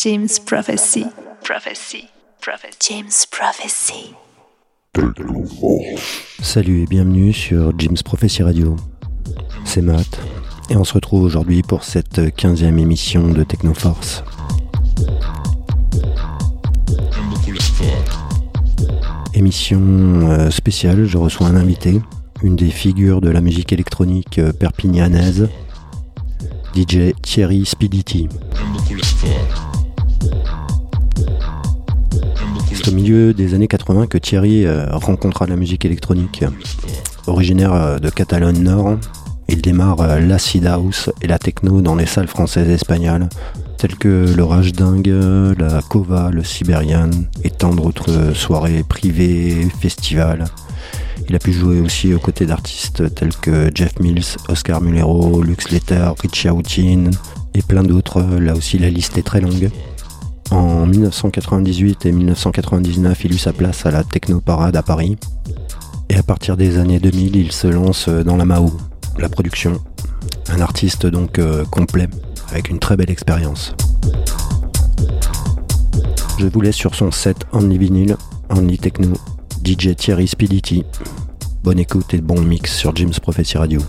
James Prophecy. Prophecy. Prophecy. James Prophecy. Salut et bienvenue sur James Prophecy Radio. C'est Matt et on se retrouve aujourd'hui pour cette 15e émission de Technoforce. Émission euh, spéciale, je reçois un invité, une des figures de la musique électronique euh, perpignanaise, DJ Thierry Spidity. C'est au milieu des années 80 que Thierry euh, rencontra la musique électronique. Originaire de Catalogne Nord, il démarre l'acid house et la techno dans les salles françaises et espagnoles, telles que le Rage Dingue, la Kova, le Siberian et tant d'autres soirées privées, festivals. Il a pu jouer aussi aux côtés d'artistes tels que Jeff Mills, Oscar Mulero, Lux Letter, Richie Houghton et plein d'autres. Là aussi, la liste est très longue. En 1998 et 1999, il eut sa place à la Technoparade à Paris. Et à partir des années 2000, il se lance dans la Mao, la production. Un artiste donc euh, complet, avec une très belle expérience. Je vous laisse sur son set Only Vinyl, Only Techno, DJ Thierry Spidity. Bonne écoute et bon mix sur James Prophecy Radio.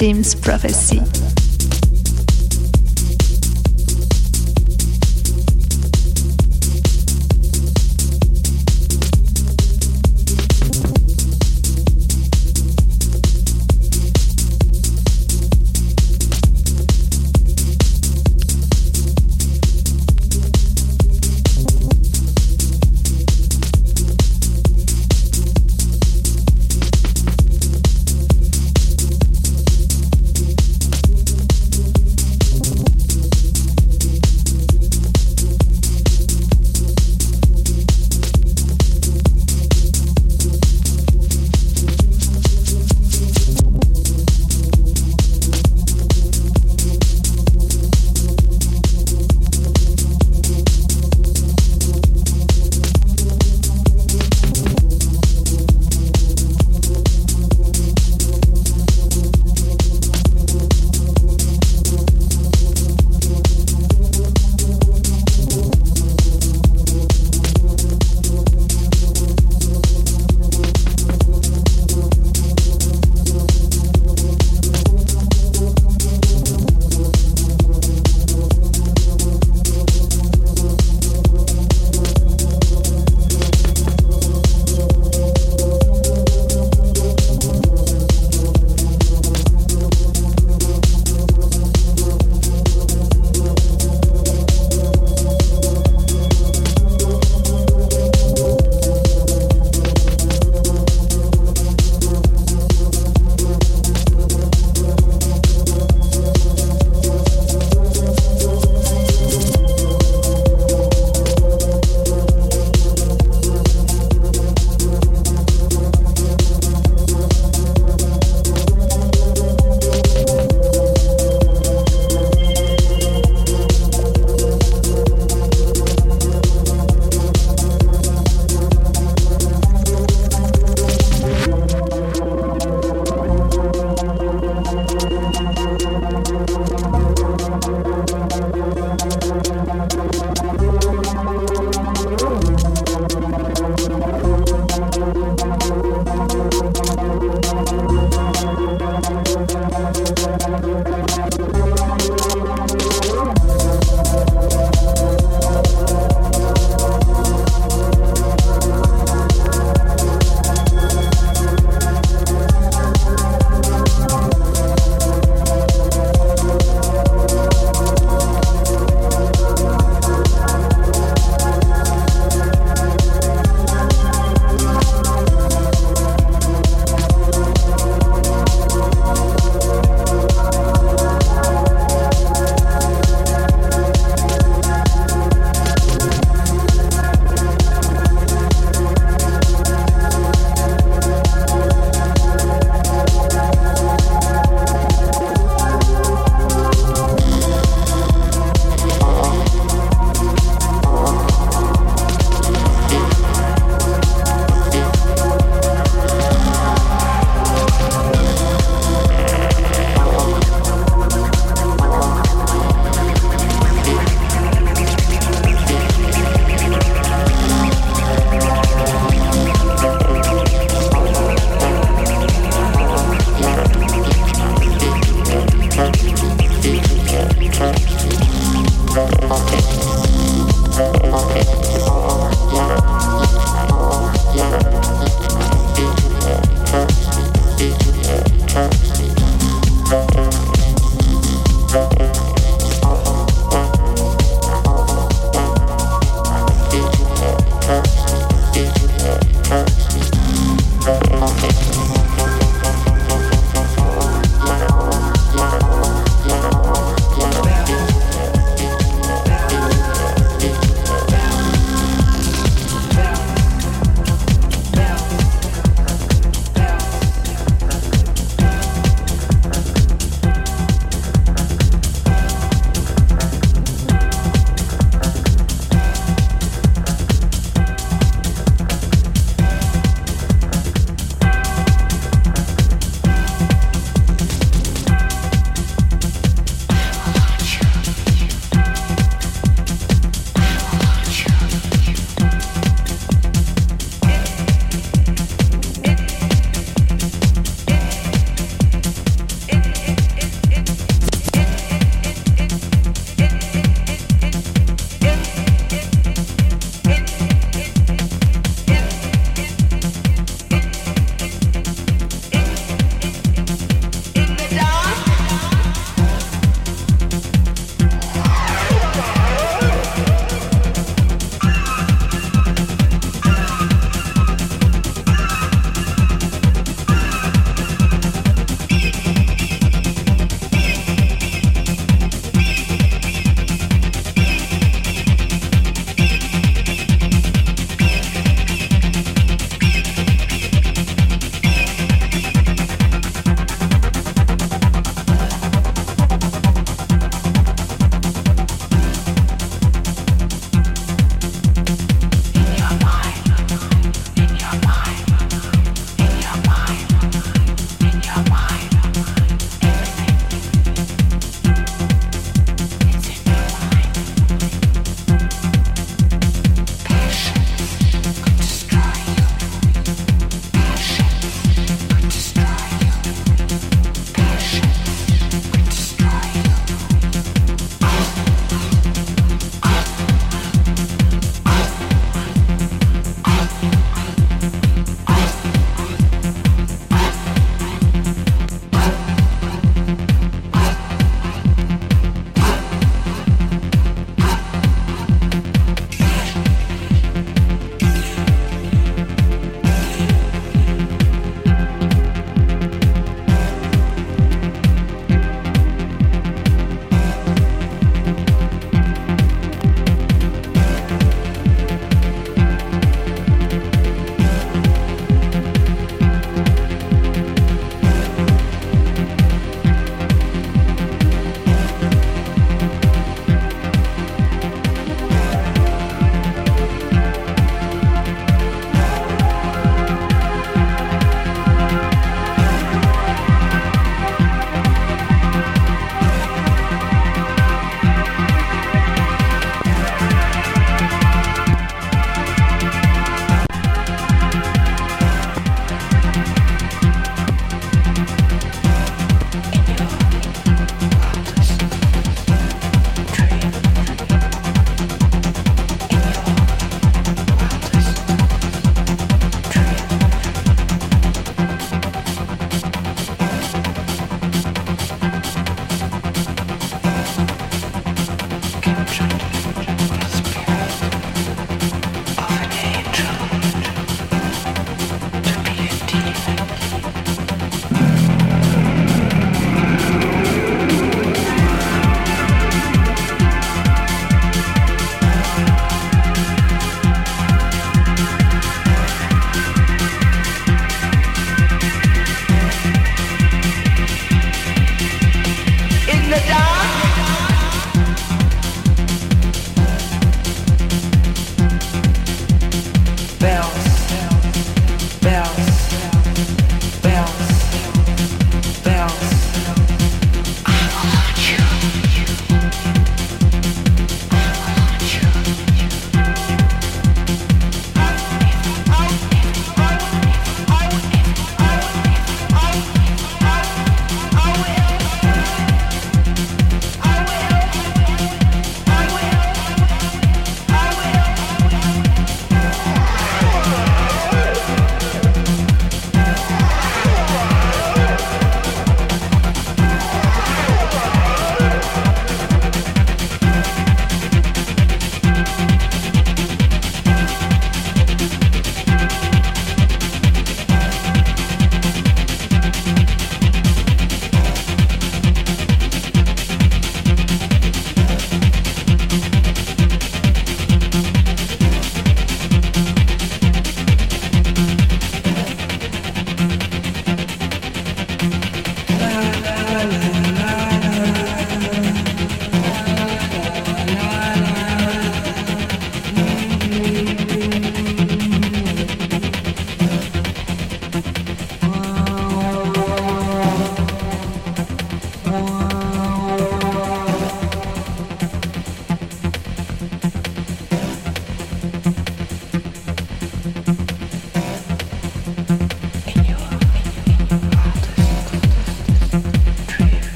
James Prophecy.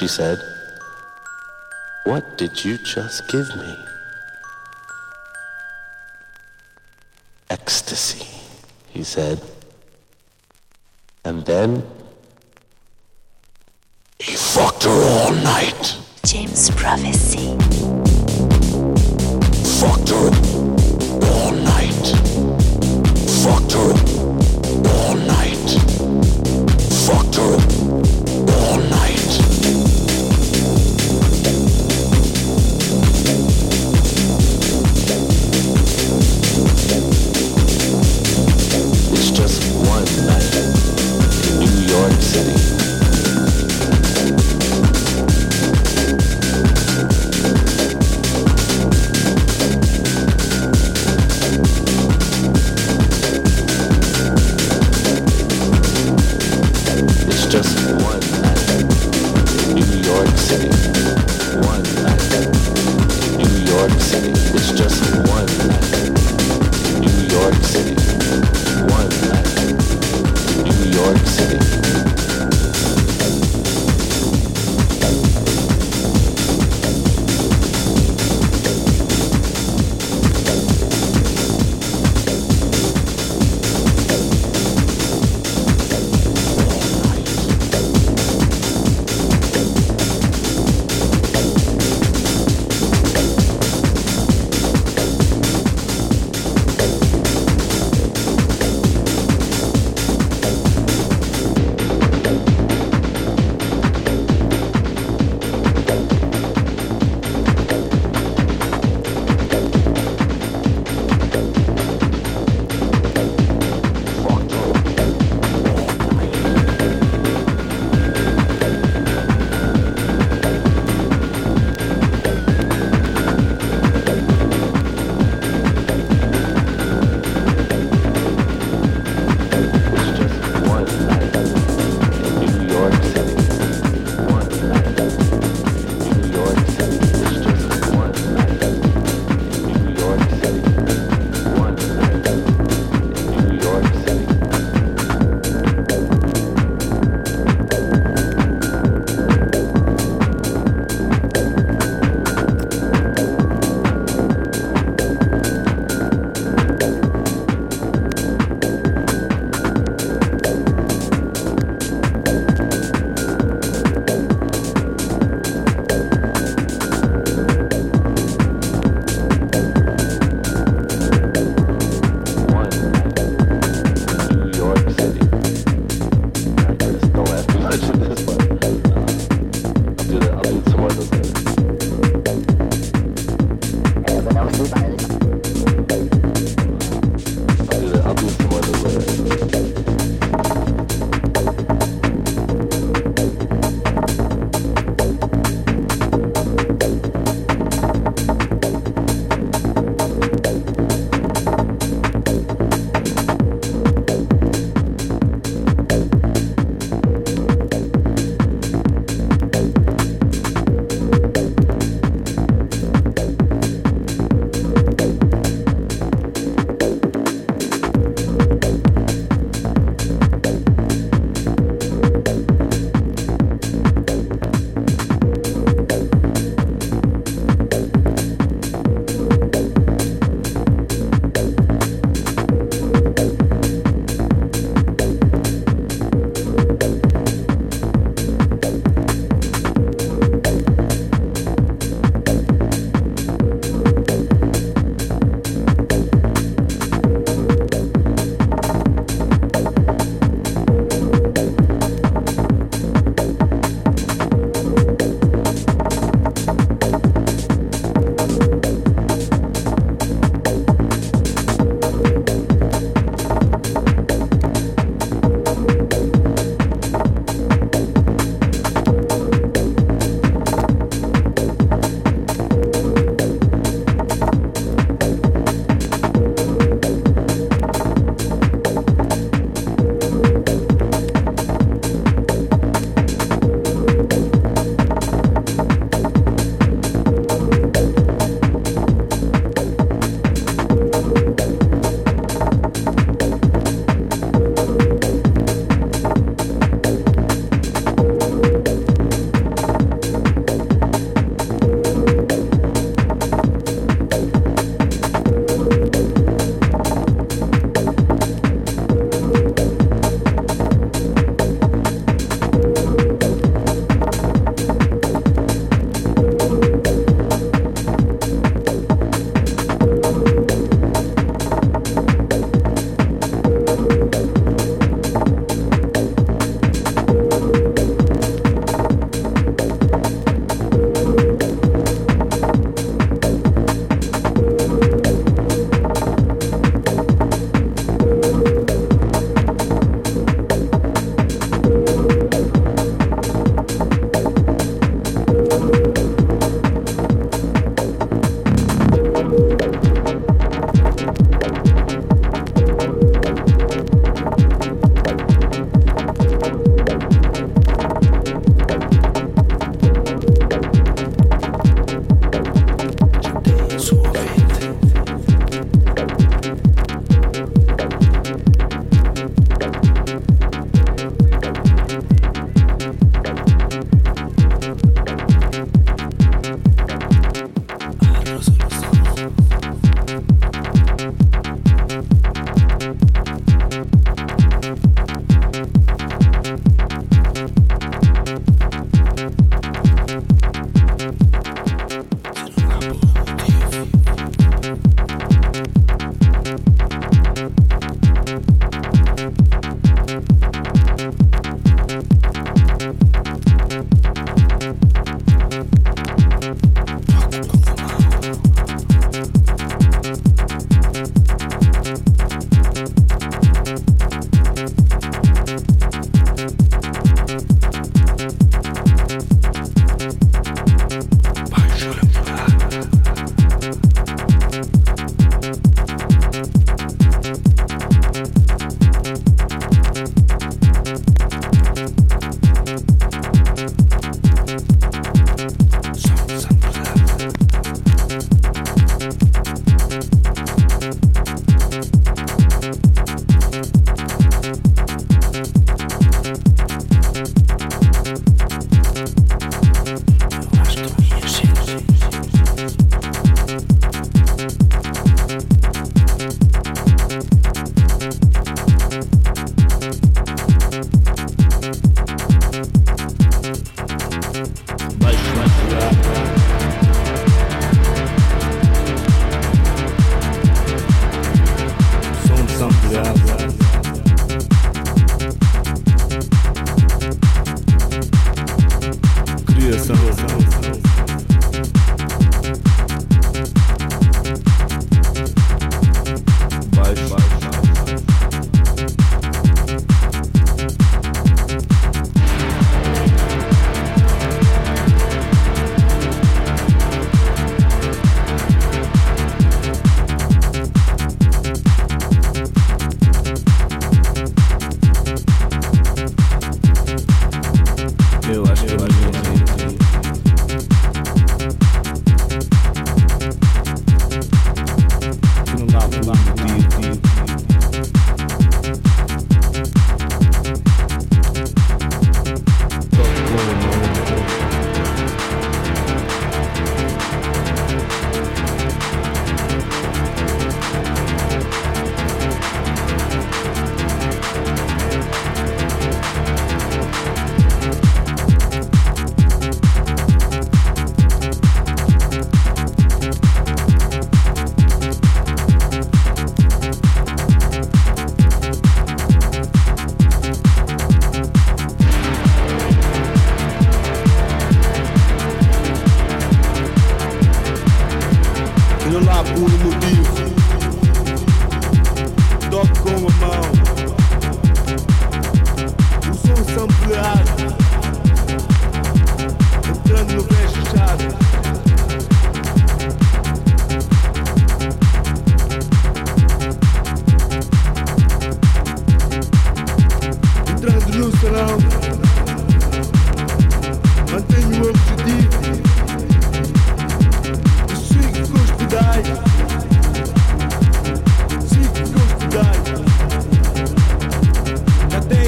she said. What did you just give me?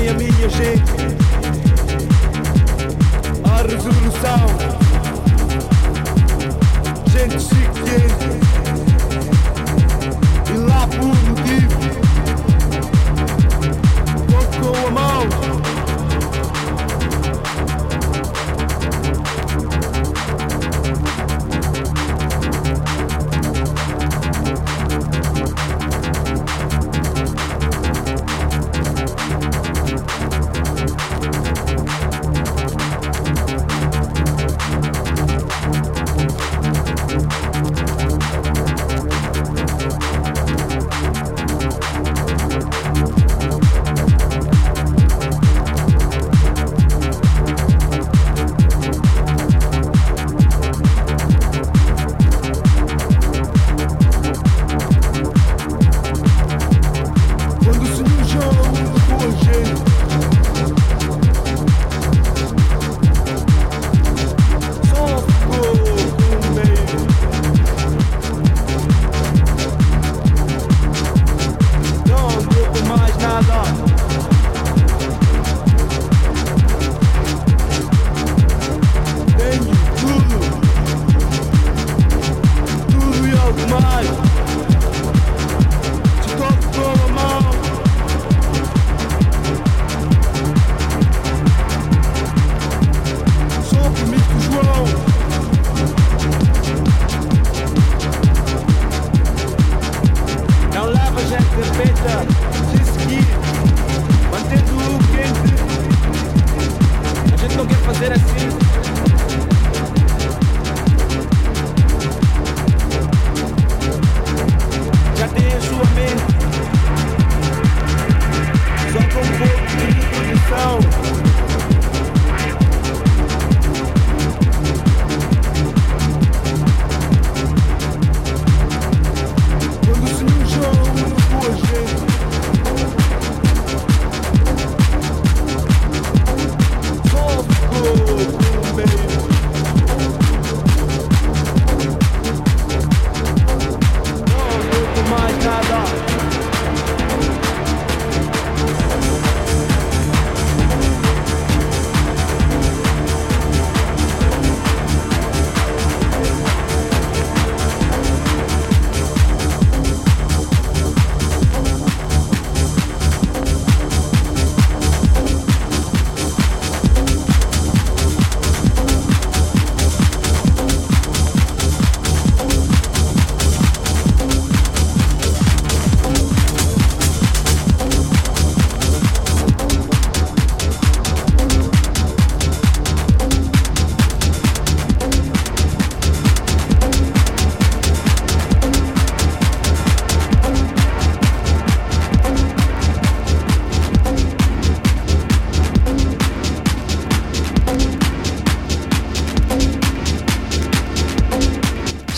Tem a minha gente. A resolução. Gente chique. E lá por motivo. Toco com a mão.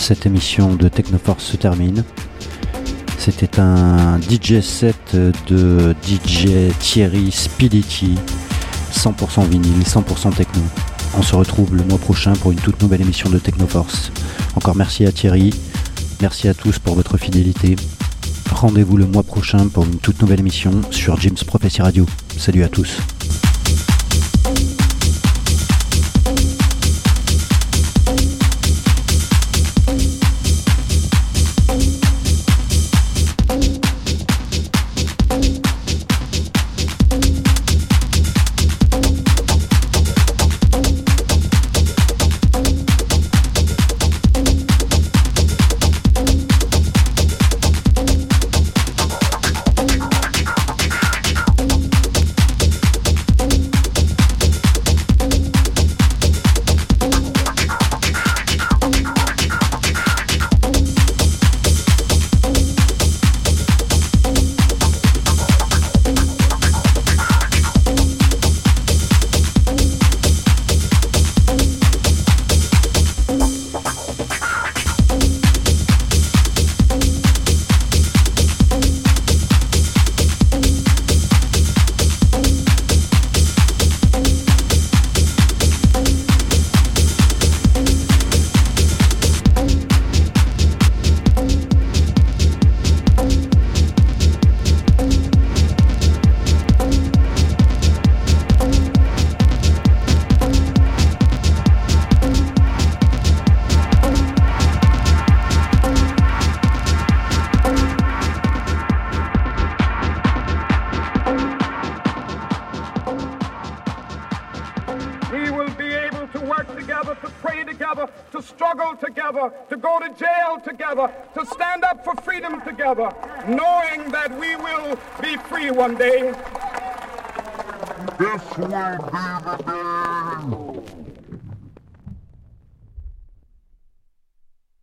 Cette émission de Technoforce se termine. C'était un DJ set de DJ Thierry Spiliti, 100% vinyle, 100% techno. On se retrouve le mois prochain pour une toute nouvelle émission de Technoforce. Encore merci à Thierry, merci à tous pour votre fidélité. Rendez-vous le mois prochain pour une toute nouvelle émission sur James Prophecy Radio. Salut à tous.